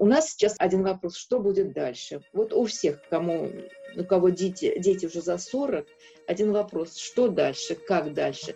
У нас сейчас один вопрос, что будет дальше? Вот у всех, кому, у кого дети, дети уже за 40, один вопрос, что дальше, как дальше?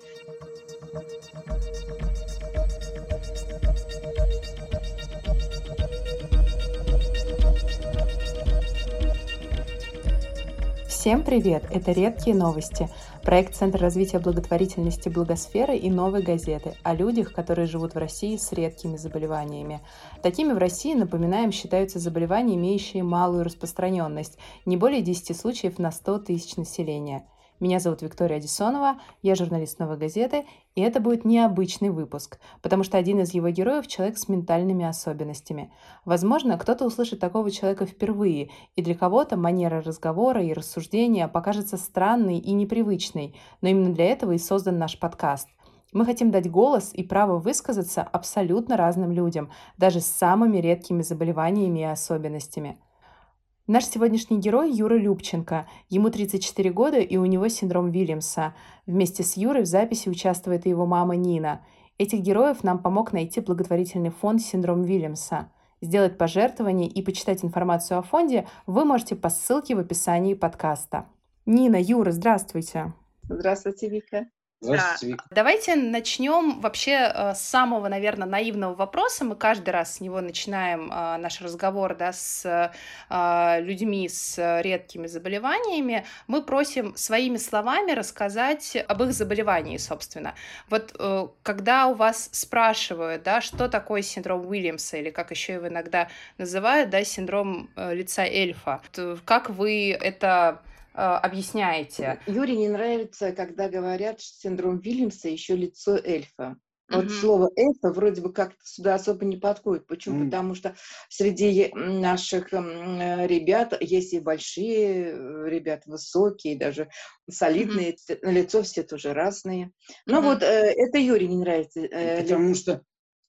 Всем привет! Это «Редкие новости» – проект Центра развития благотворительности «Благосферы» и «Новой газеты» о людях, которые живут в России с редкими заболеваниями. Такими в России, напоминаем, считаются заболевания, имеющие малую распространенность – не более 10 случаев на 100 тысяч населения – меня зовут Виктория Одисонова, я журналист «Новой газеты», и это будет необычный выпуск, потому что один из его героев – человек с ментальными особенностями. Возможно, кто-то услышит такого человека впервые, и для кого-то манера разговора и рассуждения покажется странной и непривычной, но именно для этого и создан наш подкаст – мы хотим дать голос и право высказаться абсолютно разным людям, даже с самыми редкими заболеваниями и особенностями – Наш сегодняшний герой Юра Любченко. Ему 34 года, и у него синдром Вильямса. Вместе с Юрой в записи участвует и его мама Нина. Этих героев нам помог найти благотворительный фонд «Синдром Вильямса». Сделать пожертвование и почитать информацию о фонде вы можете по ссылке в описании подкаста. Нина, Юра, здравствуйте. Здравствуйте, Вика. Здравствуйте, Вика. Давайте начнем вообще э, с самого, наверное, наивного вопроса. Мы каждый раз с него начинаем э, наш разговор да, с э, людьми с редкими заболеваниями. Мы просим своими словами рассказать об их заболевании, собственно. Вот когда у вас спрашивают, да, что такое синдром Уильямса, или как еще его иногда называют, да, синдром лица эльфа, как вы это объясняете? Юре не нравится, когда говорят, что синдром Вильямса еще лицо эльфа. Вот mm слово эльфа вроде бы как-то сюда особо не подходит. Почему? mm Потому что среди наших э, ребят есть и большие э, ребята, высокие, даже солидные, mm-hmm. на лицо все тоже разные. Но mm вот это Юре не нравится. Потому что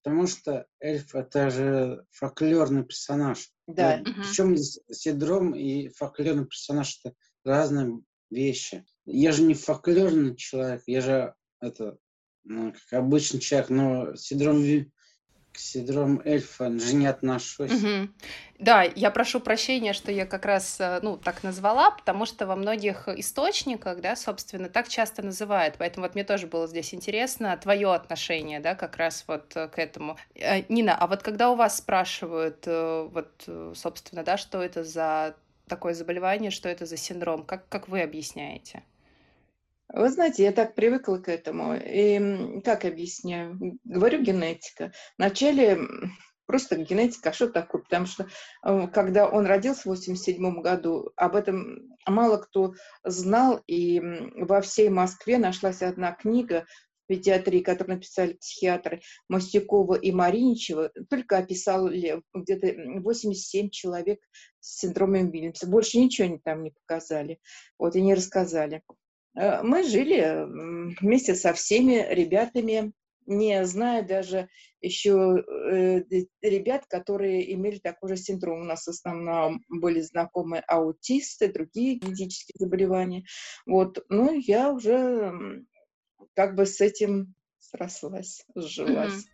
Потому что эльф это же фольклорный персонаж. Да. Mm-hmm. Причем синдром и фольклорный персонаж это разные вещи. Я же не фольклорный человек, я же это, ну, как обычный человек, но синдром к синдром эльфа же не отношусь. Угу. Да, я прошу прощения, что я как раз, э, ну, так назвала, потому что во многих источниках, да, собственно, так часто называют, поэтому вот мне тоже было здесь интересно твое отношение, да, как раз вот э, к этому. Э, Нина, а вот когда у вас спрашивают, вот, собственно, да, что это за такое заболевание, что это за синдром? Как, как вы объясняете? Вы знаете, я так привыкла к этому. И как объясняю? Говорю генетика. Вначале просто генетика, а что такое? Потому что э, когда он родился в 87 году, об этом мало кто знал, и во всей Москве нашлась одна книга педиатрии, которые написали психиатры Мостякова и Мариничева, только описали где-то 87 человек с синдромом Вильямса. Больше ничего они там не показали, вот, и не рассказали. Э, мы жили вместе со всеми ребятами, не зная даже еще э, ребят, которые имели такой же синдром. У нас в основном были знакомые аутисты, другие генетические заболевания. Вот. Ну, я уже как бы с этим срослась, сжилась.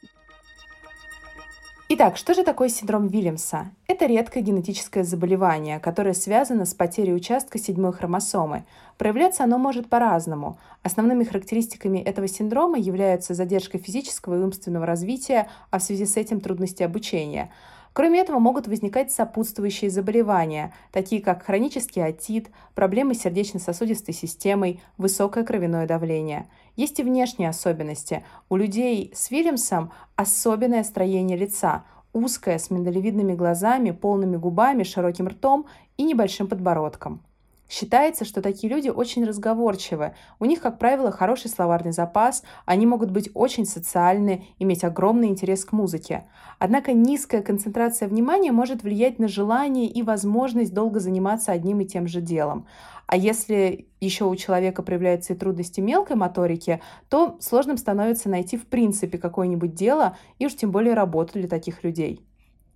Итак, что же такое синдром Вильямса? Это редкое генетическое заболевание, которое связано с потерей участка седьмой хромосомы. Проявляться оно может по-разному. Основными характеристиками этого синдрома являются задержка физического и умственного развития, а в связи с этим трудности обучения – Кроме этого, могут возникать сопутствующие заболевания, такие как хронический отит, проблемы с сердечно-сосудистой системой, высокое кровяное давление. Есть и внешние особенности. У людей с Вильямсом особенное строение лица, узкое, с миндалевидными глазами, полными губами, широким ртом и небольшим подбородком. Считается, что такие люди очень разговорчивы. У них, как правило, хороший словарный запас, они могут быть очень социальны, иметь огромный интерес к музыке. Однако низкая концентрация внимания может влиять на желание и возможность долго заниматься одним и тем же делом. А если еще у человека проявляются и трудности мелкой моторики, то сложным становится найти в принципе какое-нибудь дело и уж тем более работу для таких людей.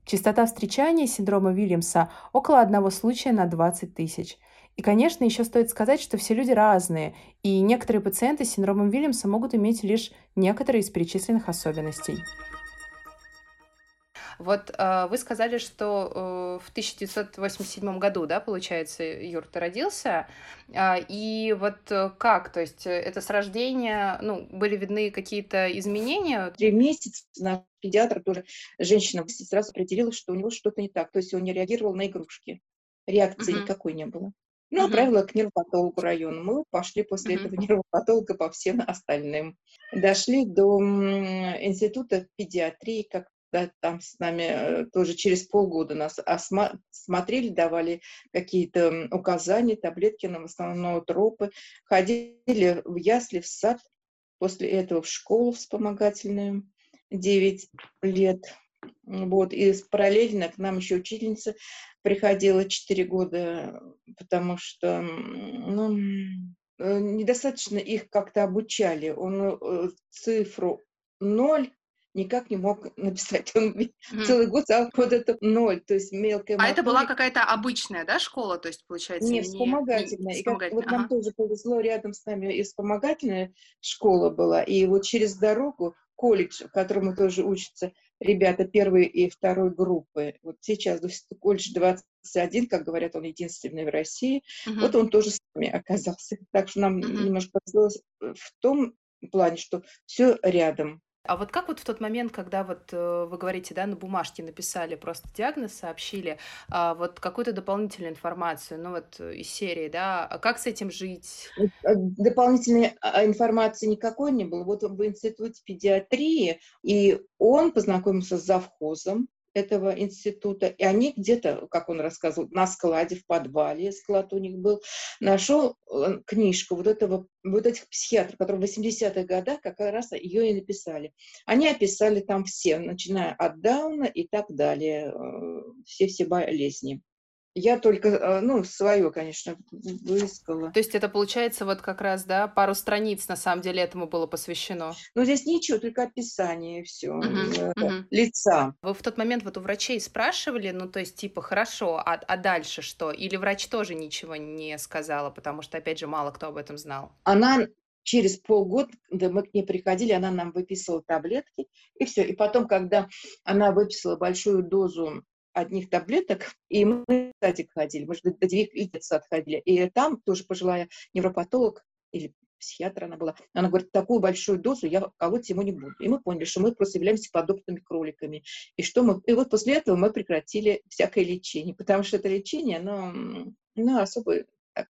Частота встречания синдрома Вильямса около одного случая на 20 тысяч – и, конечно, еще стоит сказать, что все люди разные, и некоторые пациенты с синдромом Вильямса могут иметь лишь некоторые из перечисленных особенностей. Вот э, вы сказали, что э, в 1987 году, да, получается, Юр, ты родился. Э, и вот э, как? То есть это с рождения, ну, были видны какие-то изменения? Три месяца наш педиатр тоже, женщина, сразу определила, что у него что-то не так. То есть он не реагировал на игрушки. Реакции uh-huh. никакой не было. Ну, отправила к нервопатологу района. Мы пошли после этого нервопатолога по всем остальным. Дошли до института педиатрии, как да, там с нами э, тоже через полгода нас осмотрели, давали какие-то указания, таблетки, нам в основном тропы, ходили в ясли, в сад, после этого в школу вспомогательную 9 лет. Вот, и параллельно к нам еще учительница приходила 4 года, потому что ну, э, недостаточно их как-то обучали. Он э, цифру 0 никак не мог написать. Он mm. целый год сказал вот это ноль, то есть мелкая А это была какая-то обычная, да, школа, то есть, получается? Не, вспомогательная. Не, и как, вот ага. нам тоже повезло, рядом с нами и вспомогательная школа была, и вот через дорогу колледж, в котором мы тоже учатся, ребята первой и второй группы. Вот сейчас колледж 21, как говорят, он единственный в России. Uh-huh. Вот он тоже с нами оказался. Так что нам uh-huh. немножко повезло в том плане, что все рядом. А вот как вот в тот момент, когда вот э, вы говорите, да, на бумажке написали просто диагноз, сообщили, а вот какую-то дополнительную информацию, ну вот э, из серии, да, а как с этим жить? Э, дополнительной а, информации никакой не было. Вот в институте педиатрии, и он познакомился с завхозом, этого института, и они где-то, как он рассказывал, на складе, в подвале, склад у них был, нашел э, книжку вот этого, вот этих психиатров, которые в 80-х годах как раз ее и написали. Они описали там все, начиная от Дауна и так далее, все-все э, болезни. Я только, э, ну, свое, конечно, высказала. То есть это получается вот как раз, да, пару страниц на самом деле этому было посвящено? Ну, здесь ничего, только описание все uh-huh, uh-huh. лица. Вы в тот момент вот у врачей спрашивали, ну, то есть типа, хорошо, а, а дальше что? Или врач тоже ничего не сказала, потому что, опять же, мало кто об этом знал? Она через полгода, когда мы к ней приходили, она нам выписывала таблетки, и все. И потом, когда она выписала большую дозу одних таблеток, и мы в садик ходили, мы же до девяти лет отходили, и там тоже пожилая невропатолог или психиатр она была, она говорит, такую большую дозу я колоть ему не буду. И мы поняли, что мы просто являемся подопытными кроликами. И что мы... И вот после этого мы прекратили всякое лечение, потому что это лечение, оно, ну, особо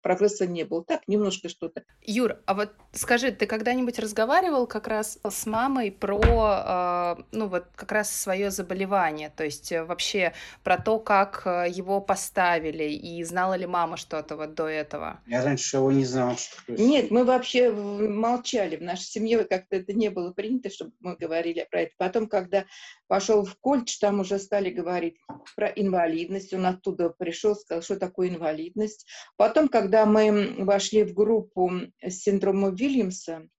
прогресса не было. Так, немножко что-то. Юр, а вот скажи, ты когда-нибудь разговаривал как раз с мамой про, э, ну вот как раз свое заболевание, то есть э, вообще про то, как э, его поставили, и знала ли мама что-то вот до этого? Я раньше его не знал. Что Нет, мы вообще молчали. В нашей семье как-то это не было принято, чтобы мы говорили про это. Потом, когда пошел в колледж, там уже стали говорить про инвалидность. Он оттуда пришел, сказал, что такое инвалидность. Потом, когда мы вошли в группу с синдромом Вильямса,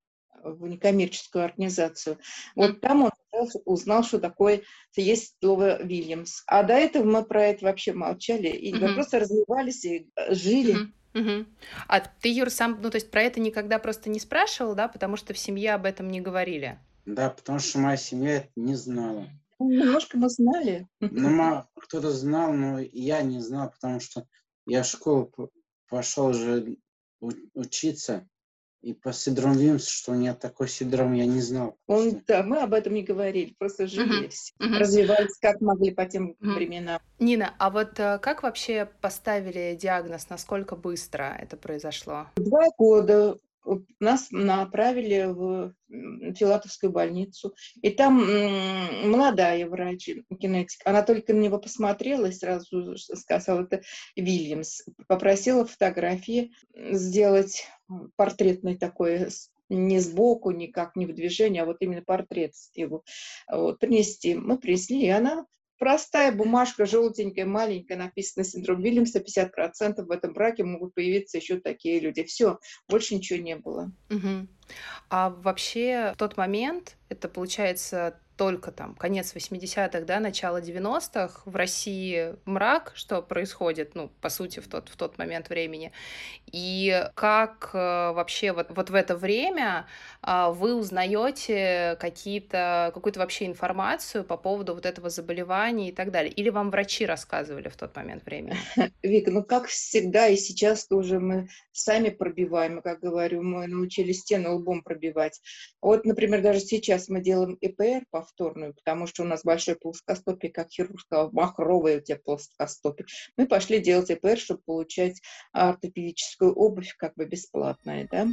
в некоммерческую организацию, вот там он узнал, что такое есть слово Вильямс. А до этого мы про это вообще молчали, и мы просто развивались и э, жили. Угу. А ты, Юр, сам, ну, то есть про это никогда просто не спрашивал, да, потому что в семье об этом не говорили? Да, потому что моя семья это не знала. Немножко мы знали. Ну, кто-то знал, но я не знал, потому что я в школу пошел уже учиться, и по синдрому Вимса, что у меня такой синдром, я не знал. Он, да, мы об этом не говорили, просто жили, uh-huh. Uh-huh. развивались как могли по тем uh-huh. временам. Нина, а вот э, как вообще поставили диагноз, насколько быстро это произошло? Два года нас направили в Филатовскую больницу. И там молодая врач, генетик, она только на него посмотрела и сразу сказала, это Вильямс. Попросила фотографии сделать портретный такой не сбоку, никак не в движении, а вот именно портрет его вот, принести. Мы принесли, и она простая бумажка, желтенькая, маленькая, написано синдром Вильямса, 50% в этом браке могут появиться еще такие люди. Все, больше ничего не было. Угу. А вообще в тот момент, это получается только там конец 80-х, да, начало 90-х, в России мрак, что происходит, ну, по сути, в тот, в тот момент времени. И как э, вообще вот, вот в это время э, вы узнаете какие-то, какую-то вообще информацию по поводу вот этого заболевания и так далее? Или вам врачи рассказывали в тот момент времени? Вика, ну как всегда и сейчас тоже мы сами пробиваем, как говорю, мы научились стену лбом пробивать. Вот, например, даже сейчас мы делаем ЭПР повторную, потому что у нас большой плоскостопие, как хирург сказал, махровое у тебя плоскостопие. Мы пошли делать ЭПР, чтобы получать ортопедическую обувь как бы бесплатная, да.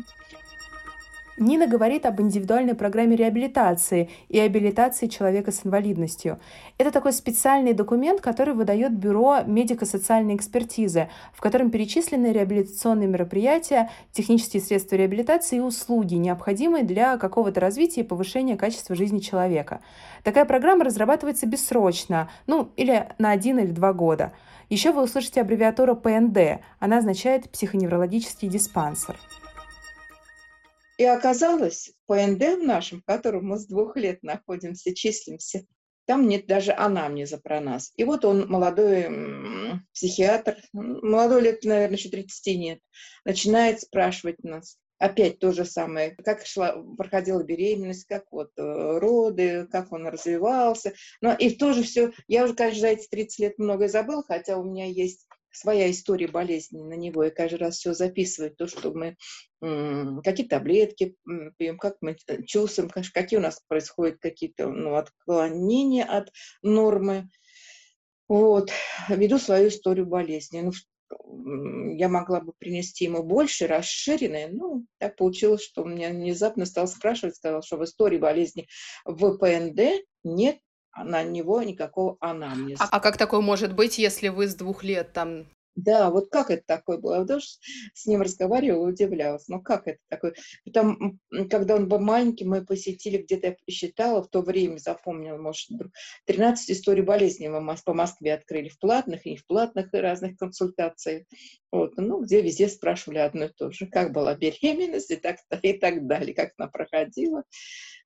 Нина говорит об индивидуальной программе реабилитации и абилитации человека с инвалидностью. Это такой специальный документ, который выдает Бюро медико-социальной экспертизы, в котором перечислены реабилитационные мероприятия, технические средства реабилитации и услуги, необходимые для какого-то развития и повышения качества жизни человека. Такая программа разрабатывается бессрочно, ну или на один или два года. Еще вы услышите аббревиатуру ПНД. Она означает психоневрологический диспансер. И оказалось, ПНД в нашем, в котором мы с двух лет находимся, числимся, там нет даже анамнеза про нас. И вот он, молодой психиатр, молодой лет, наверное, еще 30 нет, начинает спрашивать нас, опять то же самое, как шла, проходила беременность, как вот э, роды, как он развивался. Но и тоже все, я уже, конечно, за эти 30 лет многое забыл, хотя у меня есть своя история болезни на него, и каждый раз все записывать, то, что мы, какие таблетки пьем, как мы э, чувствуем, какие у нас происходят какие-то ну, отклонения от нормы. Вот, веду свою историю болезни. Ну, я могла бы принести ему больше, расширенное, ну, так получилось, что он меня внезапно стал спрашивать, сказал, что в истории болезни в ПНД нет на него никакого анамнеза. А, а как такое может быть, если вы с двух лет там да, вот как это такое было? Я тоже с ним разговаривала, удивлялась. Ну как это такое? Потом, когда он был маленький, мы посетили, где-то я посчитала, в то время запомнила, может, 13 историй болезни мы по Москве открыли в платных и не в платных и разных консультациях. Вот, ну, где везде спрашивали одно и то же. Как была беременность и так, и так далее, как она проходила.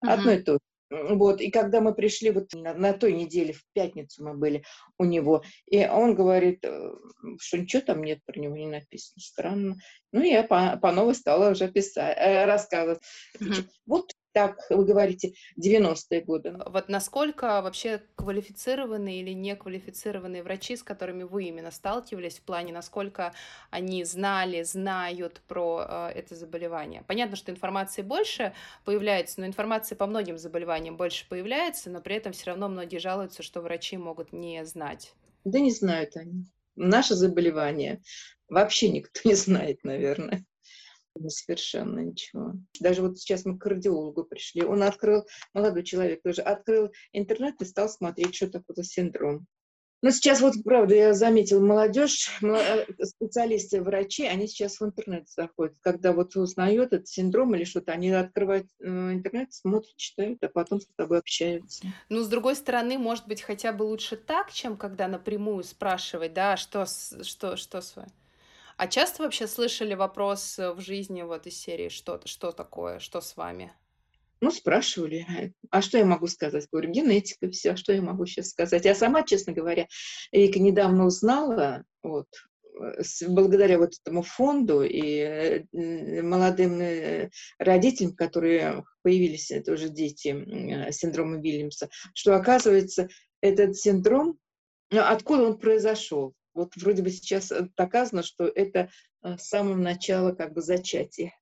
Одно и то же. Вот, и когда мы пришли вот на, на той неделе, в пятницу мы были у него, и он говорит, э, что ничего там нет про него не написано, странно. Ну, я по, по новой стала уже писать, э, рассказывать. Mm-hmm. Вот так, вы говорите, 90-е годы. Вот насколько вообще квалифицированные или неквалифицированные врачи, с которыми вы именно сталкивались, в плане, насколько они знали, знают про э, это заболевание? Понятно, что информации больше появляется, но информации по многим заболеваниям больше появляется, но при этом все равно многие жалуются, что врачи могут не знать. Да не знают они. Наше заболевание вообще никто не знает, наверное. Совершенно ничего. Даже вот сейчас мы к кардиологу пришли. Он открыл, молодой человек тоже, открыл интернет и стал смотреть, что такое за синдром. Но сейчас вот, правда, я заметила, молодежь, э, специалисты, врачи, они сейчас в интернет заходят. Когда вот узнают этот синдром или что-то, они открывают э, интернет, смотрят, читают, а потом с тобой общаются. Ну, с другой стороны, может быть, хотя бы лучше так, чем когда напрямую спрашивать, да, что, что, что с вами. А часто вообще слышали вопрос э, в жизни вот из серии что, что такое, что с вами? Ну, спрашивали. А что я могу сказать? Говорю, генетика, все. Что я могу сейчас сказать? Я сама, честно говоря, Вика недавно узнала, вот, благодаря вот этому фонду и э, молодым э, родителям, которые появились, это уже дети с синдромом Вильямса, что, оказывается, этот синдром, ну, откуда он произошел? Вот вроде бы сейчас э, доказано, что это э, с самого начала как бы зачатия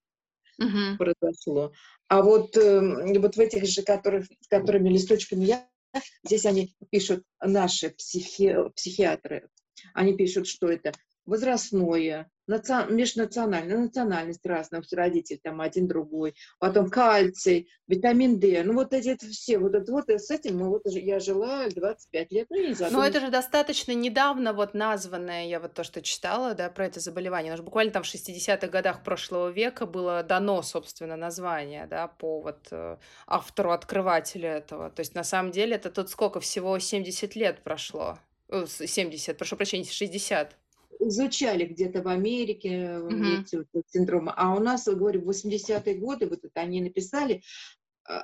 uh-huh. произошло. А вот, э, вот в этих же, которых, которыми листочками я, здесь они пишут, наши психи, психиатры, они пишут, что это возрастное, наци... межнациональная, национальность разная, родитель там один другой, потом кальций, витамин D, ну вот эти все, вот это вот, с этим мы вот я жила 25 лет, ну не задумываюсь. Но это же достаточно недавно вот названное, я вот то, что читала, да, про это заболевание, оно буквально там в 60-х годах прошлого века было дано, собственно, название, да, по вот э, автору, открывателю этого, то есть на самом деле это тут сколько, всего 70 лет прошло, 70, прошу прощения, 60 изучали где-то в Америке mm-hmm. эти вот, синдромы. А у нас, говорю, в 80-е годы вот это они написали,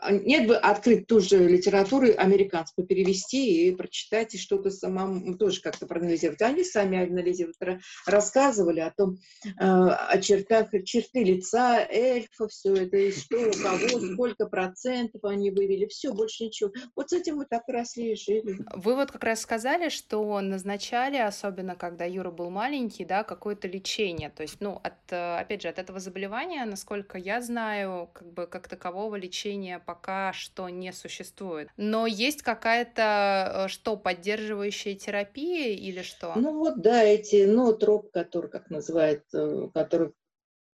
нет бы открыть ту же литературу американскую, перевести и прочитать, и что-то самому тоже как-то проанализировать. Они сами анализируют, рассказывали о том, э, о чертах, черты лица эльфа, все это, и что, у кого, сколько процентов они вывели, все, больше ничего. Вот с этим мы так росли и жили. Вы вот как раз сказали, что назначали, особенно когда Юра был маленький, да, какое-то лечение. То есть, ну, от, э, опять же, от этого заболевания, насколько я знаю, как бы как такового лечения лечения пока что не существует. Но есть какая-то, э, что, поддерживающая терапия или что? Ну вот, да, эти, ну, троп, который, как называют, э, который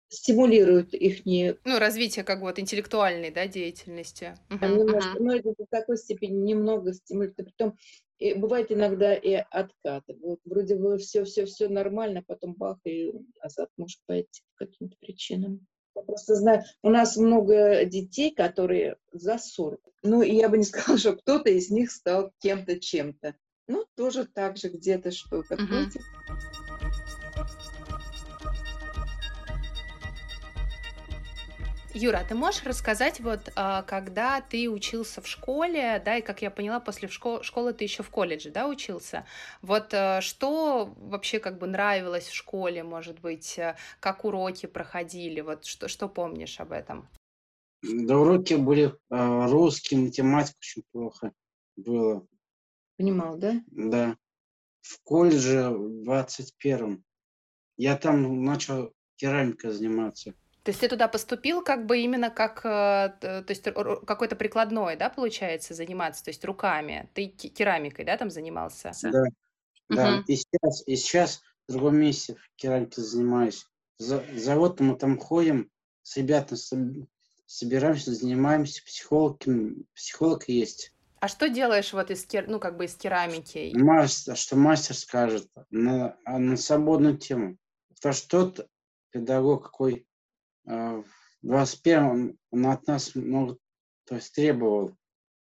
стимулируют их не... Ну, развитие как вот интеллектуальной, да, деятельности. Немножко. Но это до такой степени немного стимулирует. А потом и бывает иногда и откаты. Вот вроде бы все-все-все нормально, потом бах, и назад может пойти по каким-то причинам. Я просто знаю, у нас много детей, которые за 40. Ну, и я бы не сказала, что кто-то из них стал кем-то, чем-то. Ну, тоже так же где-то что-то. Uh-huh. Юра, а ты можешь рассказать, вот а, когда ты учился в школе, да, и как я поняла, после школы, школы ты еще в колледже, да, учился, вот а, что вообще как бы нравилось в школе, может быть, как уроки проходили, вот что, что помнишь об этом? Да, уроки были русский, математика очень плохо было. Понимал, да? Да. В колледже в 21-м. Я там начал керамикой заниматься. То есть ты туда поступил как бы именно как, э, то есть какой-то прикладной, да, получается, заниматься, то есть руками. Ты керамикой, да, там занимался? Да, да. Угу. И сейчас, и сейчас в другом месте в керамике занимаюсь. За, завод мы там ходим, с ребятами собираемся, занимаемся, психолог, психолог есть. А что делаешь вот из, кер... ну, как бы из керамики? Мастер, что мастер скажет на, на свободную тему. Потому что тот педагог, какой в 21 он от нас много то есть требовал.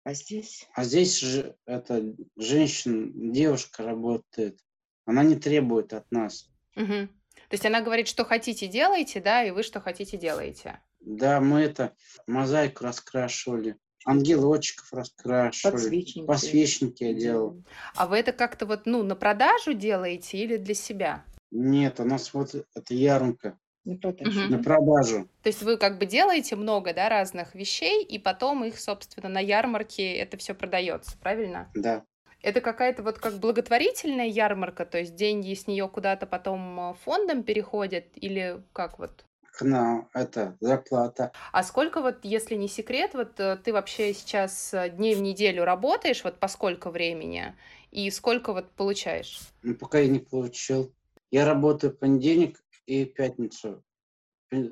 А здесь? А здесь же это женщина, девушка работает. Она не требует от нас. Угу. То есть она говорит, что хотите делаете, да, и вы что хотите делаете. Да, мы это мозаику раскрашивали, ангелочков раскрашивали, подсвечники, подсвечники я делал. А вы это как-то вот, ну, на продажу делаете или для себя? Нет, у нас вот это ярмарка. На продажу. Угу. На продажу. То есть вы как бы делаете много, да, разных вещей, и потом их, собственно, на ярмарке это все продается, правильно? Да. Это какая-то вот как благотворительная ярмарка, то есть деньги с нее куда-то потом э, фондом переходят, или как вот? На это зарплата. А сколько вот, если не секрет, вот э, ты вообще сейчас э, дней в неделю работаешь, вот по сколько времени, и сколько вот получаешь? Ну, пока я не получил. Я работаю в понедельник, и пятницу.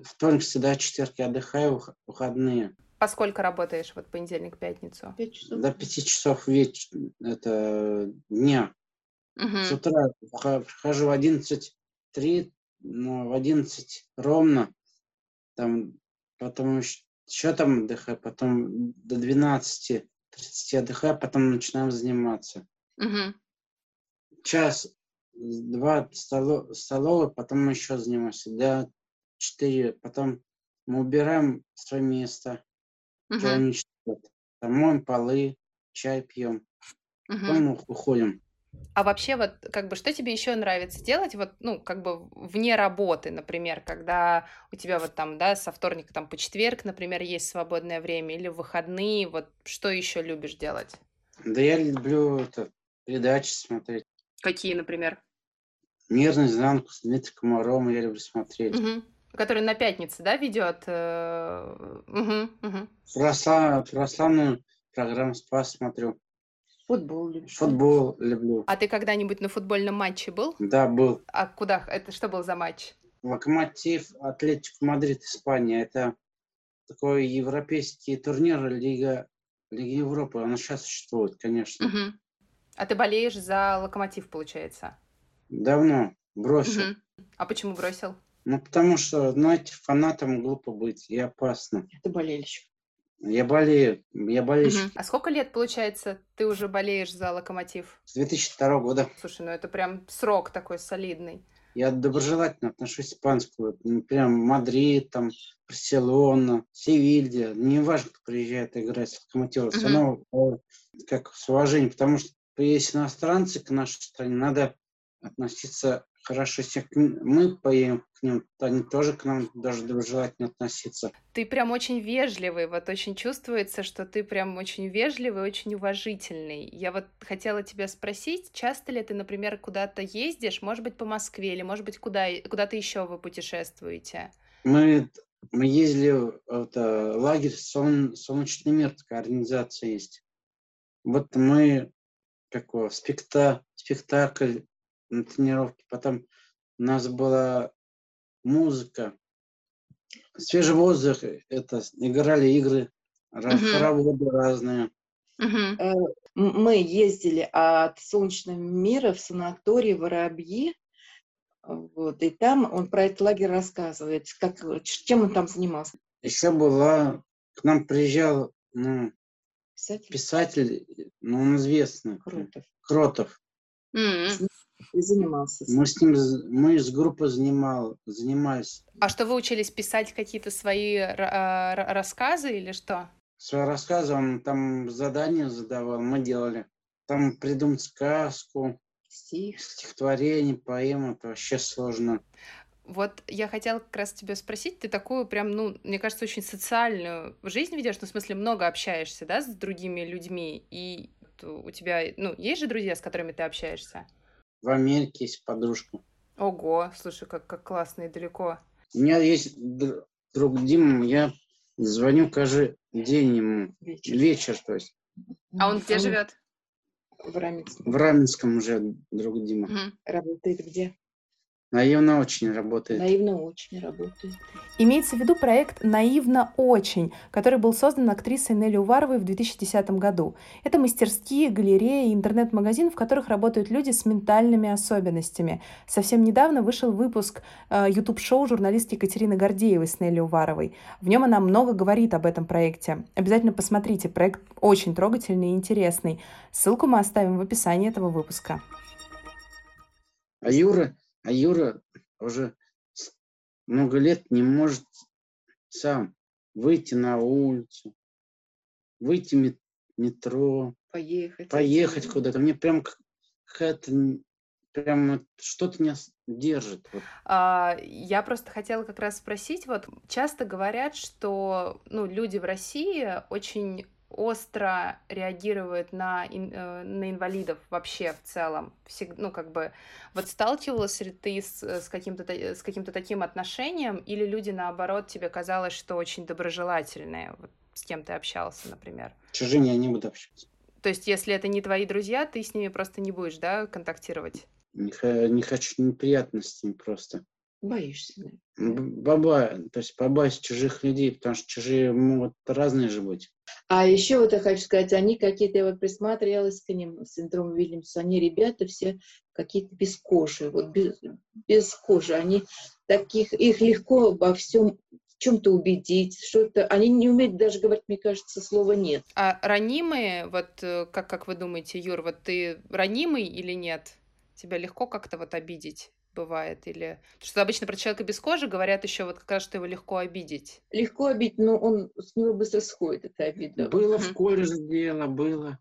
Вторник, среда, четверг я отдыхаю, выходные. А сколько работаешь вот понедельник, пятницу? Часов. До пяти часов вечера, это дня. Угу. С утра прихожу в одиннадцать три, но в одиннадцать ровно. Там потом еще там отдыхаю, потом до двенадцати тридцати отдыхаю, потом начинаем заниматься. Угу. Час два столо, столовые, потом мы еще занимаемся, да, четыре, потом мы убираем свое место, uh-huh. там моем полы, чай пьем, uh-huh. потом уходим. А вообще вот как бы что тебе еще нравится делать вот ну как бы вне работы, например, когда у тебя вот там да со вторника там по четверг, например, есть свободное время или выходные, вот что еще любишь делать? Да я люблю это передачи смотреть. Какие, например? «Мир наизнанку» с Дмитрием Комаровым я люблю смотреть. Угу. Который на пятнице, да, ведет? Угу, угу. Православную программу «Спас» смотрю. Футбол люблю. Футбол люблю. А ты когда-нибудь на футбольном матче был? Да, был. А куда? Это что был за матч? Локомотив Атлетик Мадрид, Испания. Это такой европейский турнир Лига, Лига Европы. Она сейчас существует, конечно. Угу. А ты болеешь за Локомотив, получается? Давно бросил. Угу. А почему бросил? Ну, потому что, знаете, фанатом глупо быть и опасно. Ты болельщик. Я болею, я болельщик. Угу. А сколько лет, получается, ты уже болеешь за Локомотив? С 2002 года. Слушай, ну это прям срок такой солидный. я доброжелательно отношусь к испанскому. Например, Мадрид, там, Барселона, Севилья. Не важно, кто приезжает играть с Локомотивом, все равно э, как с уважением, потому что есть иностранцы к нашей стране, надо относиться хорошо, если мы поедем к ним, то они тоже к нам даже доброжелательно относиться. Ты прям очень вежливый, вот очень чувствуется, что ты прям очень вежливый, очень уважительный. Я вот хотела тебя спросить, часто ли ты, например, куда-то ездишь, может быть, по Москве, или, может быть, куда, куда-то еще вы путешествуете? Мы, мы ездили в это, лагерь Сон, «Солнечный мир», такая организация есть. Вот мы какого спекта, спектакль на тренировке. Потом у нас была музыка, свежий воздух, это играли игры, хороводы разные. Э, мы ездили от Солнечного мира в санаторий Воробьи, вот, и там он про этот лагерь рассказывает, как, чем он там занимался. Еще была, к нам приезжал ну, писатель, писатель ну, он известный. Кротов. Кротов. Mm-hmm и занимался. Мы с ним, мы с группой занимал, занимались. А что вы учились писать какие-то свои а, рассказы или что? Свои рассказы, он там задания задавал, мы делали. Там придумать сказку, Стих. стихотворение, поэму, это вообще сложно. Вот я хотела как раз тебя спросить, ты такую прям, ну, мне кажется, очень социальную жизнь ведешь, ну, в смысле, много общаешься, да, с другими людьми, и у тебя, ну, есть же друзья, с которыми ты общаешься? В Америке есть подружка. Ого, слушай, как, как классно и далеко. У меня есть друг Дима, я звоню каждый день ему. Вечер. Вечер, то есть. А он где он... живет? В Раменском. В Раменском уже друг Дима. Угу. Работает где? Наивно очень работает. Наивно очень работает. Имеется в виду проект «Наивно очень», который был создан актрисой Нелли Уваровой в 2010 году. Это мастерские, галереи и интернет-магазин, в которых работают люди с ментальными особенностями. Совсем недавно вышел выпуск э, YouTube-шоу журналистки Екатерины Гордеевой с Нелли Уваровой. В нем она много говорит об этом проекте. Обязательно посмотрите, проект очень трогательный и интересный. Ссылку мы оставим в описании этого выпуска. А Юра, а Юра уже много лет не может сам выйти на улицу, выйти в метро, поехать, поехать куда-то. Мне прям какая-то прям что-то меня держит. Вот. А, я просто хотела как раз спросить, вот часто говорят, что ну, люди в России очень остро реагирует на, э, на инвалидов вообще в целом. Всег, ну, как бы, вот сталкивалась ли ты с, с каким-то с каким-то таким отношением, или люди, наоборот, тебе казалось, что очень доброжелательные, вот, с кем ты общался, например? Чужими я не буду общаться. То есть, если это не твои друзья, ты с ними просто не будешь, да, контактировать? Не, не хочу неприятностей просто. Боишься, да? Баба, то есть побоюсь чужих людей, потому что чужие могут разные же быть. А еще вот я хочу сказать, они какие-то, я вот присматривалась к ним, синдром Вильямса, они ребята все какие-то без кожи, вот без, без кожи, они таких, их легко во всем чем-то убедить, что-то, они не умеют даже говорить, мне кажется, слова нет. А ранимые, вот э, как, как вы думаете, Юр, вот ты ранимый или нет? Тебя легко как-то вот обидеть? Бывает? Или что обычно про человека без кожи говорят еще вот как раз, что его легко обидеть. Легко обидеть, но он с него быстро сходит, эта обида. Было в колледже дело, было.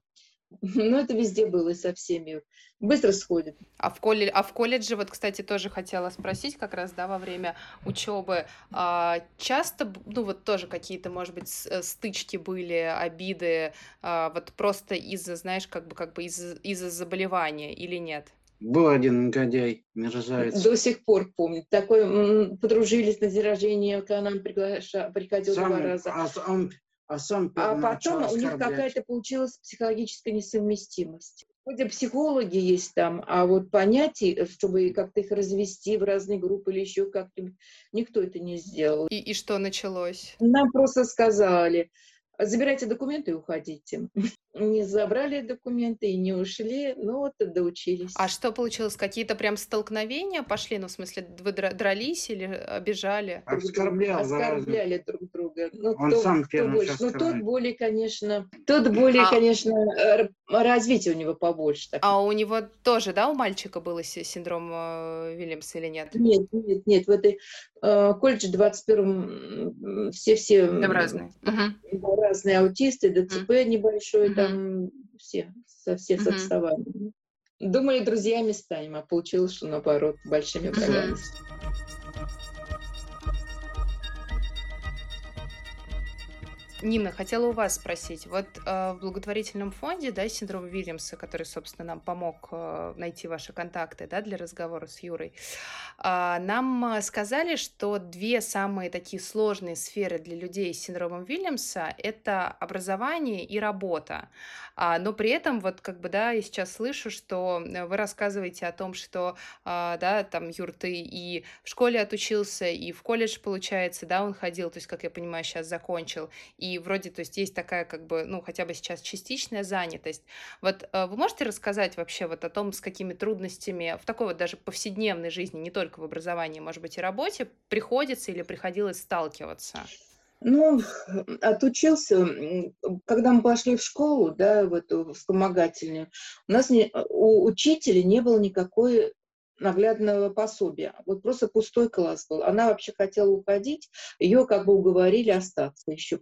Ну, это везде было со всеми. Быстро сходит. А в, колледже, а в колледже, вот, кстати, тоже хотела спросить, как раз, да, во время учебы, а, часто, ну, вот тоже какие-то, может быть, э, стычки были, обиды, а, вот просто из-за, знаешь, как бы, как бы из-за из заболевания или нет? Был один негодяй, мерзавец. До сих пор помню. Такой, подружились на день рождения, когда нам приглаша, приходил сам, два раза. А, он, а, сам а потом у них какая-то получилась психологическая несовместимость. Вроде психологи есть там, а вот понятий, чтобы как-то их развести в разные группы или еще как-то, никто это не сделал. И, и что началось? Нам просто сказали, забирайте документы и уходите. Не забрали документы и не ушли, ну вот и доучились. А что получилось? Какие-то прям столкновения пошли? Ну, в смысле, вы дрались или обижали? Оскорблял, Оскорбляли друг друга. Ну, Он кто, сам кто больше. Ну, тот более, конечно, тот более, А- конечно, э, развитие у него побольше. так А у него тоже, да, у мальчика был си- синдром э, Вильямса или нет? Нет, нет, нет, в этой колледже 21 все-все разные. Мгм. разные аутисты, ДЦП небольшой, Мгм. там все, со все с Мгм. отставанием. Думали, друзьями станем, а получилось, что наоборот, большими врагами. Нина, хотела у вас спросить. Вот э, в благотворительном фонде, да, синдром Вильямса, который, собственно, нам помог э, найти ваши контакты, да, для разговора с Юрой, а, нам э, сказали, что две самые такие сложные сферы для людей с синдромом Вильямса — это образование и работа. А, но при этом, вот как бы, да, я сейчас слышу, что э, вы рассказываете о том, что, а, да, там, Юр, ты и в школе отучился, и в колледж, получается, да, он ходил, то есть, как я понимаю, сейчас закончил, и вроде, то есть, есть такая, как бы, ну, хотя бы сейчас частичная занятость. Вот э, вы можете рассказать вообще вот о том, с какими трудностями в такой вот даже повседневной жизни, не только в образовании, может быть, и работе, приходится или приходилось сталкиваться? Ну, отучился, когда мы пошли в школу, да, в эту вспомогательную, у нас не, у учителя не было никакой наглядного пособия. Вот просто пустой класс был. Она вообще хотела уходить, ее как бы уговорили остаться еще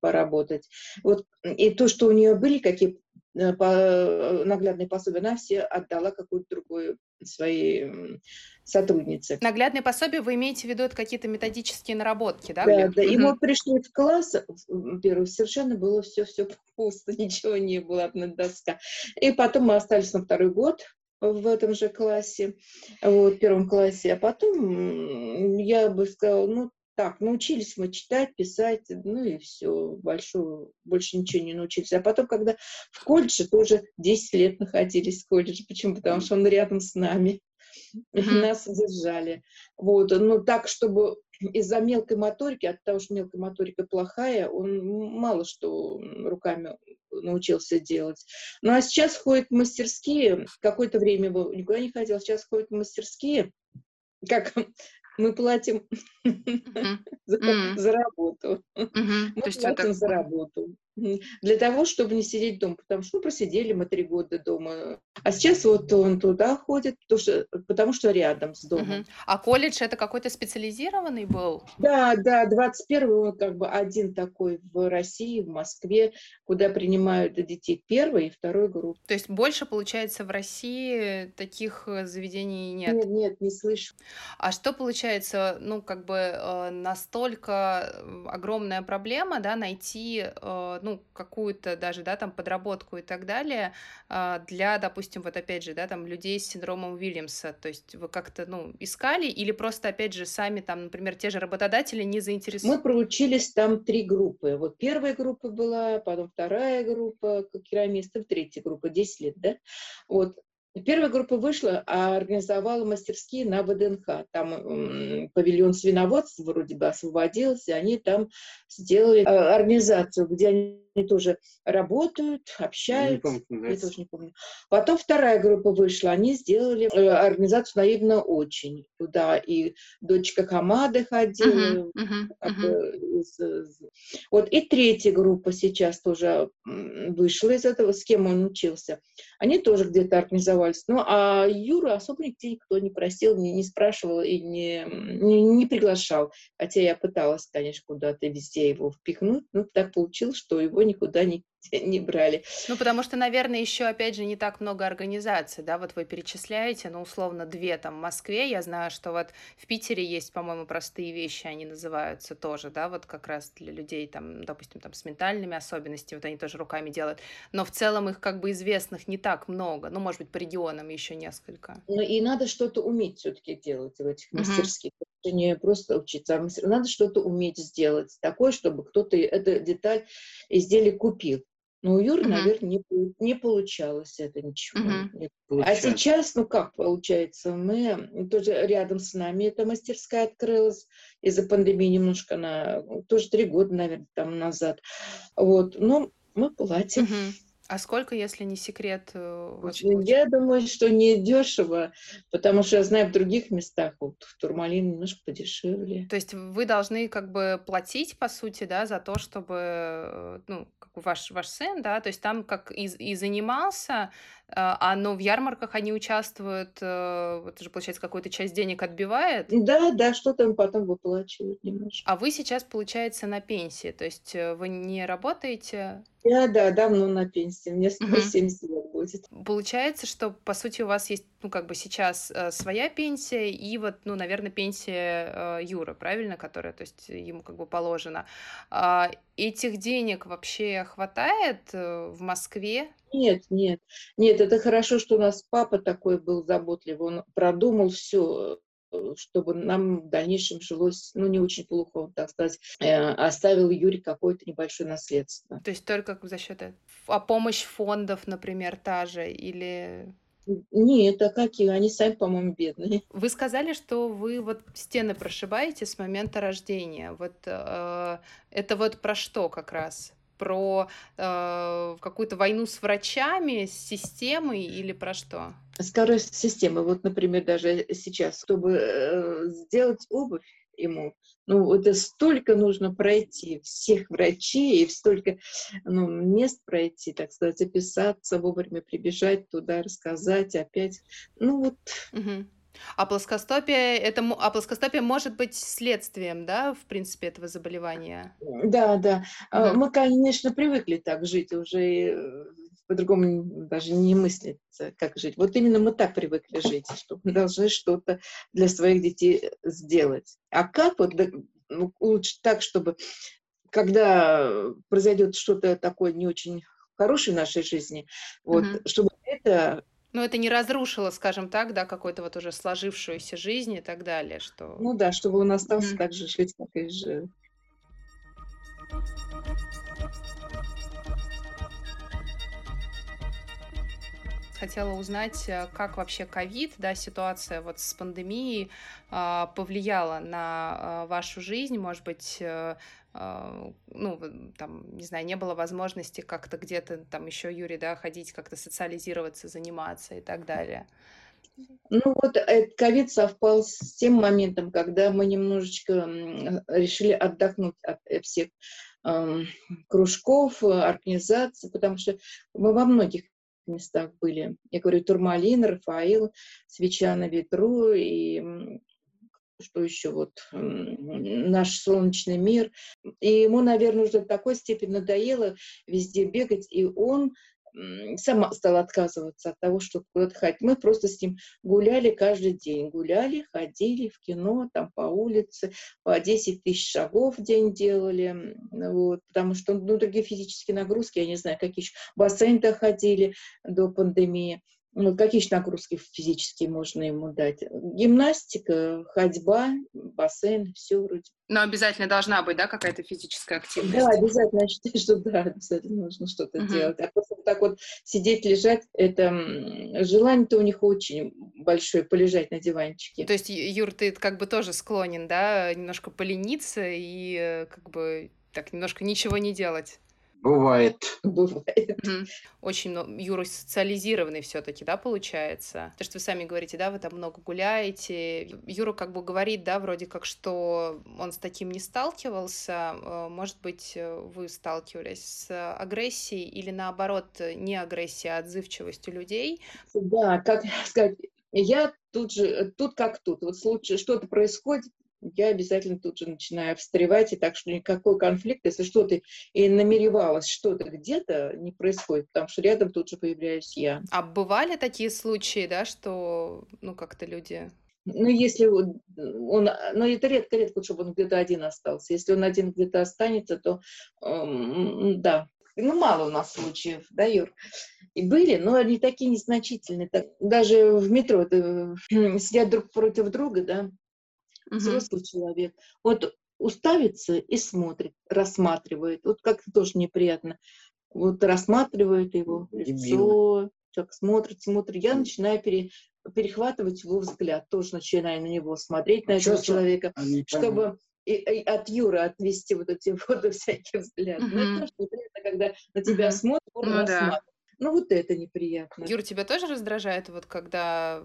поработать. Вот, и то, что у нее были какие э, по- наглядные пособия, она все отдала какую-то другую своей сотруднице. Наглядные пособия вы имеете в виду какие-то методические наработки, да? Да, да. И мы пришли в класс, в- первый, совершенно было все, все пусто, ничего не было, одна доска. И потом мы остались на второй год в этом же классе, вот, в первом классе. А потом я бы сказала, ну, так, научились мы читать, писать, ну и все, большого, больше ничего не научились. А потом, когда в колледже, тоже 10 лет находились в колледже. Почему? Потому что он рядом с нами. Мгм. нас держали. Вот, ну так, чтобы из-за мелкой моторики, от того, что мелкая моторика плохая, он мало что руками научился делать. Ну а сейчас ходит в мастерские, какое-то время был, никуда не ходил, сейчас ходит в мастерские, как мы платим за, работу. Мы платим за работу. Для того, чтобы не сидеть дома, потому что ну, просидели мы три года дома. А сейчас вот он туда ходит, потому что, потому что рядом с домом. Мгм. А колледж это какой-то специализированный был? Да, да, 21 он как бы один такой в России, в Москве, куда принимают детей первой и второй группы. То есть больше, получается, в России таких э, заведений нет? Нет, нет, не слышу. А что получается, ну, как бы э, настолько э, огромная проблема, да, найти, ну, какую-то даже, да, там, подработку и так далее э, для, допустим, вот опять же, да, там, людей с синдромом Уильямса, то есть вы как-то, ну, искали или просто, опять же, сами там, например, те же работодатели не Мы заинтересованы? проучились там три группы. Вот первая группа была, потом вторая группа керамистов, третья группа, 10 лет, да? Вот. Первая группа вышла, а организовала мастерские на ВДНХ. Там павильон свиноводства вроде бы освободился, и они там сделали э, организацию, где они тоже работают, Я не общаются. помню, Я тоже не помню. Потом вторая группа вышла, они сделали э, организацию «Наивно очень». Туда и дочка Хамады ходила, как мгм. бы из- из- Вот и третья группа сейчас тоже вышла из этого, с кем он учился. Они тоже где-то организовались. Ну, а Юра особо нигде никто не просил, не, не спрашивал и не, не, не приглашал. Хотя я пыталась, конечно, куда-то везде его впихнуть, но так получилось, что его никуда не, не брали. Ну, потому что, наверное, еще, опять же, не так много организаций, да, вот вы перечисляете, ну, условно, две там в Москве, я знаю, что вот в Питере есть, по-моему, простые вещи, они называются тоже, да, вот как раз для людей, там, допустим, там, с ментальными особенностями, вот они тоже руками делают, но в целом их как бы известных не так много, ну, может быть, по регионам еще несколько. Ну, и надо что-то уметь все-таки делать в этих мастерских. Это не просто учиться, а надо что-то уметь сделать такое, чтобы кто-то эту деталь изделие купил. Но у Юры, Мгм. наверное, не, не получалось это ничего. Мгм. Не- А Получается. сейчас, ну как получается, мы тоже рядом с нами эта мастерская открылась из-за пандемии немножко, она тоже три года, наверное, там назад. Вот, но мы платим. Мгм. А сколько, если не секрет? э? Я думаю, что не дешево, потому что я знаю в других местах, вот в Турмалине немножко подешевле. То есть вы должны как бы платить, по сути, да, за то, чтобы, э, ну, ваш, ваш сын, да, то есть там как и, и занимался, а, но в ярмарках они участвуют, э, вот же, получается, какую-то часть денег отбивает, Да, да, что-то им потом выплачивают немножко. а вы сейчас, получается, на пенсии, то есть э, вы не работаете, Я, да, давно на пенсии, мне скоро Мгм. 70 лет будет. Получается, что, по сути, у вас есть, ну, как бы сейчас э, своя пенсия и вот, ну, наверное, пенсия э, Юры, правильно, которая, то есть, ему как бы положена. А, этих денег вообще хватает э, в Москве? Нет, нет, нет, это хорошо, что у нас папа такой был заботливый, он продумал все, чтобы нам в дальнейшем жилось, ну, не очень плохо, так сказать, Э, оставил Юрий какое-то небольшое наследство. То есть только за счет этого. А помощь фондов, например, та же, или... Нет, а какие? Они сами, по-моему, бедные. Вы сказали, что вы вот стены прошибаете с момента рождения. Вот э, это вот про что как раз? Про э, какую-то войну с врачами, с системой или про что? Скоростная система, вот, например, даже сейчас, чтобы э, сделать обувь ему, ну, это столько нужно пройти, всех врачей, и столько ну, мест пройти, так сказать, описаться, вовремя прибежать туда, рассказать опять. Ну, вот, Мгм. А плоскостопие это, а плоскостопие может быть следствием, да, в принципе, этого заболевания? да, да. А, Мгм. Мы, конечно, привыкли так жить, уже э, по-другому даже не мыслится, как жить. Вот именно мы так привыкли жить, что мы должны что-то для своих детей сделать. А как вот да, ну, лучше так, чтобы когда произойдет что-то такое не очень хорошее в нашей жизни, вот, Мгм. чтобы это, Ну, это не разрушило, скажем так, да, какую-то вот уже сложившуюся жизнь и так далее, что... ну да, чтобы он остался Мгм. так же жить, как и жил. Хотела узнать, э, как вообще ковид, да, ситуация вот с пандемией а, повлияла на а, вашу жизнь, может быть, э, ну, в- там, не знаю, не было возможности как-то где-то там еще, Юрий, да, ходить, как-то социализироваться, заниматься и так далее. Ну вот этот ковид совпал с тем моментом, когда мы немножечко решили отдохнуть от э, всех эм, кружков, э, организаций, потому что мы во многих местах были. Я говорю, Турмалин, Рафаил, Свеча на ветру и что еще вот наш солнечный мир. И ему, наверное, уже до такой степени надоело везде бегать, и он сам стал отказываться от того, чтобы куда-то ходить. Мы просто с ним гуляли каждый день. Гуляли, ходили в кино, там по улице, по 10 тысяч шагов в день делали. Вот, потому что ну, другие физические нагрузки, я не знаю, какие еще. В бассейн-то ходили до пандемии. Ну, какие еще нагрузки физические можно ему дать? Гимнастика, ходьба, бассейн, все вроде. Но обязательно должна быть, да, какая-то физическая активность. Да, обязательно, я считаю, что да, обязательно нужно что-то Мгм. делать. А просто вот так вот сидеть, лежать, это желание-то у них очень большое, полежать на диванчике. То есть, Юр, ты как бы тоже склонен, да, немножко полениться и э, как бы так немножко ничего не делать. Бывает. Бывает. Очень много, Юра социализированный все-таки, да, получается? То, что вы сами говорите, да, вы там много гуляете. Юра как бы говорит, да, вроде как, что он с таким не сталкивался. Э, Может быть, э, вы сталкивались с агрессией или наоборот, не агрессией, а отзывчивостью людей? Да, как сказать, я тут же, тут как тут. Вот в случае что-то происходит, я обязательно тут же начинаю встревать, и так что никакой конфликт, если что-то и намеревалось что-то где-то, не происходит, потому что рядом тут же появляюсь я. А бывали такие случаи, да, что, ну, как-то люди... Ну, если вот он, ну, это редко-редко, чтобы он где-то один остался. Если он один где-то останется, то эм, да. Ну, мало у нас случаев, да, Юр? И были, но они такие незначительные. Так, даже в метро э, сидят друг против друга, да, Мгм. взрослый человек. Вот уставится и смотрит, рассматривает. Вот как-то тоже неприятно. Вот рассматривает его Дебил. лицо, так смотрит, смотрит. Я начинаю пере- перехватывать его взгляд, тоже начинаю на него смотреть, на этого Чувство- человека, чтобы и- и от Юры отвести вот эти вот всякие взгляды. Ну, Мгм. это тоже неприятно, когда на тебя Мгм. смотрят, он Ну да. рассматривает. Ну, вот это неприятно. Юр, тебя тоже раздражает, вот когда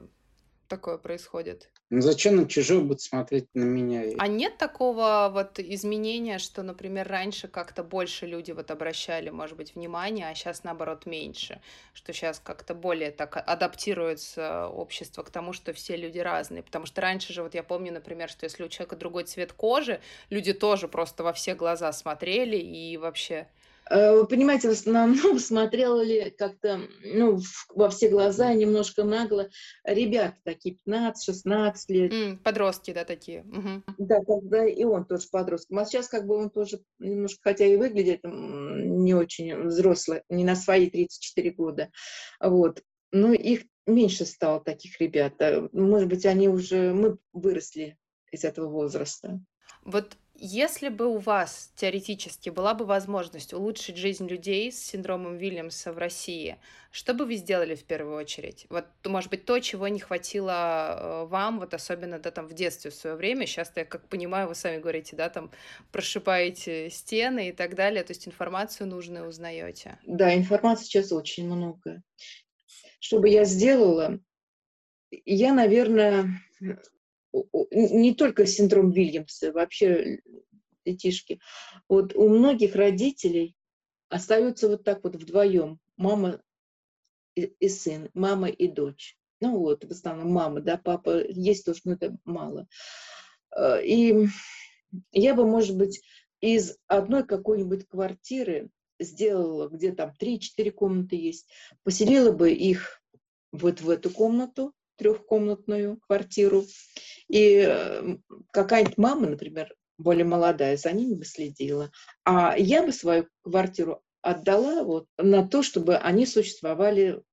такое происходит? Ну зачем на чужой будет смотреть на меня? А нет такого вот изменения, что, например, раньше как-то больше люди вот обращали, может быть, внимание, а сейчас наоборот меньше, что сейчас как-то более так адаптируется общество к тому, что все люди разные, потому что раньше же вот я помню, например, что если у человека другой цвет кожи, люди тоже просто во все глаза смотрели и вообще вы понимаете, в основном смотрела ли как-то, ну, во все глаза, немножко нагло, ребята такие, 15-16 лет. Mm, подростки, да, такие. Угу. Да, тогда и он тоже подросток. А сейчас как бы он тоже немножко, хотя и выглядит не очень взрослый, не на свои 34 года, вот. Но их меньше стало, таких ребят. Может быть, они уже, мы выросли из этого возраста. Вот если бы у вас теоретически была бы возможность улучшить жизнь людей с синдромом Вильямса в России, что бы вы сделали в первую очередь? Вот, может быть, то, чего не хватило э, вам, вот особенно да, там, в детстве в свое время. Сейчас, я как понимаю, вы сами говорите, да, там прошипаете стены и так далее, то есть информацию нужную узнаете. Да, информации сейчас очень много. Что бы я сделала? Я, наверное, не только синдром Вильямса, вообще детишки. Вот у многих родителей остаются вот так вот вдвоем, мама и, сын, мама и дочь. Ну вот, в основном мама, да, папа есть тоже, но это мало. Э, и я бы, может быть, из одной какой-нибудь квартиры сделала, где там 3-4 комнаты есть, поселила бы их вот в эту комнату, трехкомнатную квартиру, и э, какая-нибудь мама, например, более молодая, за ними бы следила. А я бы свою квартиру отдала вот на то, чтобы они существовали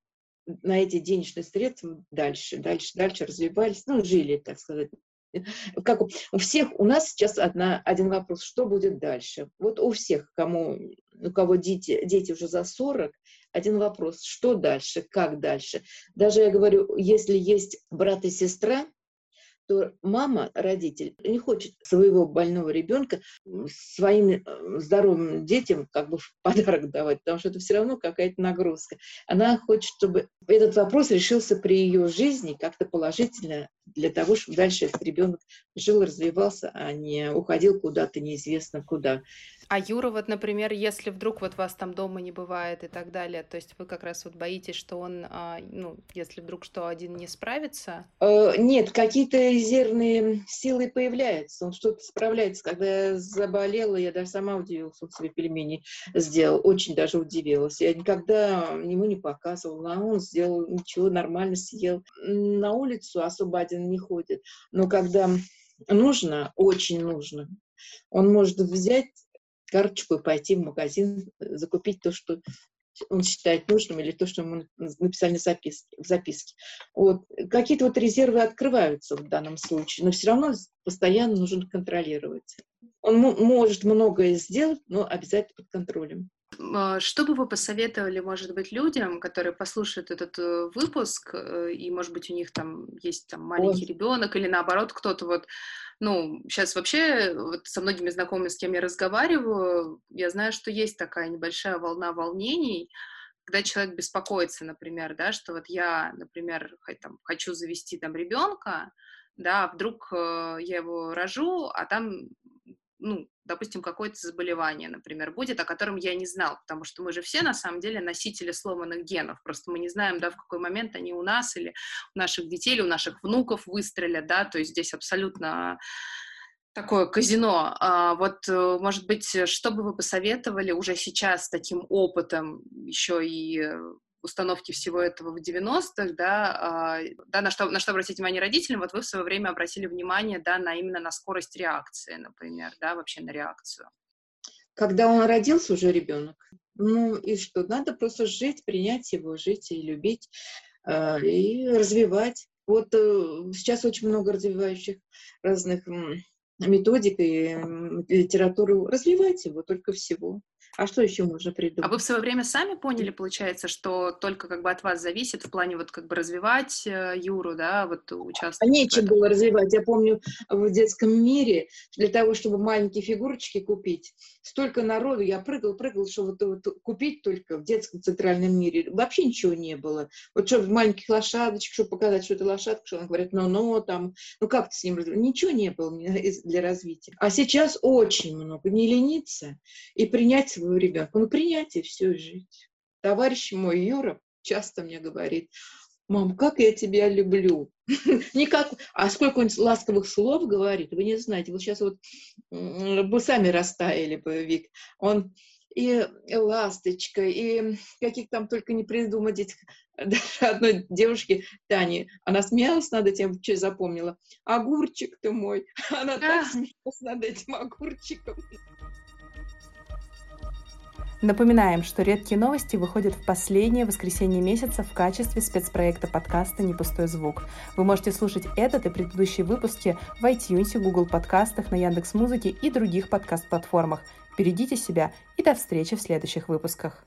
на эти денежные средства дальше, дальше, дальше развивались, ну, жили, так сказать. Как у всех, у нас сейчас одна, один вопрос, что будет дальше? Вот у всех, кому, у кого дети, дети уже за 40, один вопрос, что дальше, как дальше? Даже я говорю, если есть брат и сестра, то мама, родитель, не хочет своего больного ребенка своим э, здоровым детям как бы в подарок давать, потому что это все равно какая-то нагрузка. Она хочет, чтобы этот вопрос решился при ее жизни как-то положительно для того, чтобы дальше этот ребенок жил, развивался, а не уходил куда-то неизвестно куда. А Юра, вот, например, если вдруг вот вас там дома не бывает и так далее, то есть вы как раз вот боитесь, что он, а, ну, если вдруг что, один не справится? Э, нет, какие-то резервные силы появляются, он что-то справляется. Когда я заболела, я даже сама удивилась, он себе пельмени сделал, очень даже удивилась. Я никогда ему не показывала, а он сделал ничего, нормально съел. На улицу особо один не ходит, но когда нужно, очень нужно, он может взять карточку и пойти в магазин, э, закупить то, что он считает нужным, или то, что ему написали в записке. В записке. Вот. Какие-то вот резервы открываются в данном случае, но все равно постоянно нужно контролировать. Он может многое сделать, но обязательно под контролем. А, что бы вы посоветовали, может быть, людям, которые послушают этот э, выпуск, э, и, может быть, у них там есть там маленький ребенок, или наоборот, кто-то вот, ну, сейчас вообще вот со многими знакомыми, с кем я разговариваю, я знаю, что есть такая небольшая волна волнений, когда человек беспокоится, например, да, что вот я, например, там, хочу завести там ребенка, да, а вдруг э, я его рожу, а там ну, допустим, какое-то заболевание, например, будет, о котором я не знал, потому что мы же все, на самом деле, носители сломанных генов, просто мы не знаем, да, в какой момент они у нас или у наших детей, или у наших внуков выстрелят, да, то есть здесь абсолютно такое казино. А вот, э, может быть, что бы вы посоветовали уже сейчас с таким опытом еще и установки всего этого в 90-х, да, а, да, на что, на что обратить внимание родителям, вот вы в свое время обратили внимание, да, на именно на скорость реакции, например, да, вообще на реакцию. Когда он родился уже ребенок, ну и что, надо просто жить, принять его, жить и любить, э, и развивать. Вот э, сейчас очень много развивающих разных методик и литературы. Развивайте его только всего. А что еще можно придумать? А вы в свое время сами поняли, получается, что только как бы от вас зависит в плане вот как бы развивать э, Юру, да, вот участвовать? А нечем было развивать. Я помню в детском мире для того, чтобы маленькие фигурочки купить, столько народу, я прыгал, прыгал, что вот, вот купить только в детском центральном мире. Вообще ничего не было. Вот чтобы маленьких лошадочек, чтобы показать, что это лошадка, что он говорит, ну-ну, там, ну как ты с ним развивать? Ничего не было для развития. А сейчас очень много. Не лениться и принять свой своего ребенка. Ну, принять и все, жить. Товарищ мой Юра часто мне говорит, мам, как я тебя люблю. Никак, а сколько он ласковых слов говорит, вы не знаете. Вот сейчас вот вы сами растаяли бы, Вик. Он и ласточка, и каких там только не придумать даже одной девушки, Тани, она смеялась над этим, что запомнила. Огурчик ты мой. Она так смеялась над этим огурчиком. Напоминаем, что «Редкие новости» выходят в последнее воскресенье месяца в качестве спецпроекта подкаста «Не пустой звук». Вы можете слушать этот и предыдущие выпуски в iTunes, Google подкастах, на Яндекс.Музыке и других подкаст-платформах. Берегите себя и до встречи в следующих выпусках.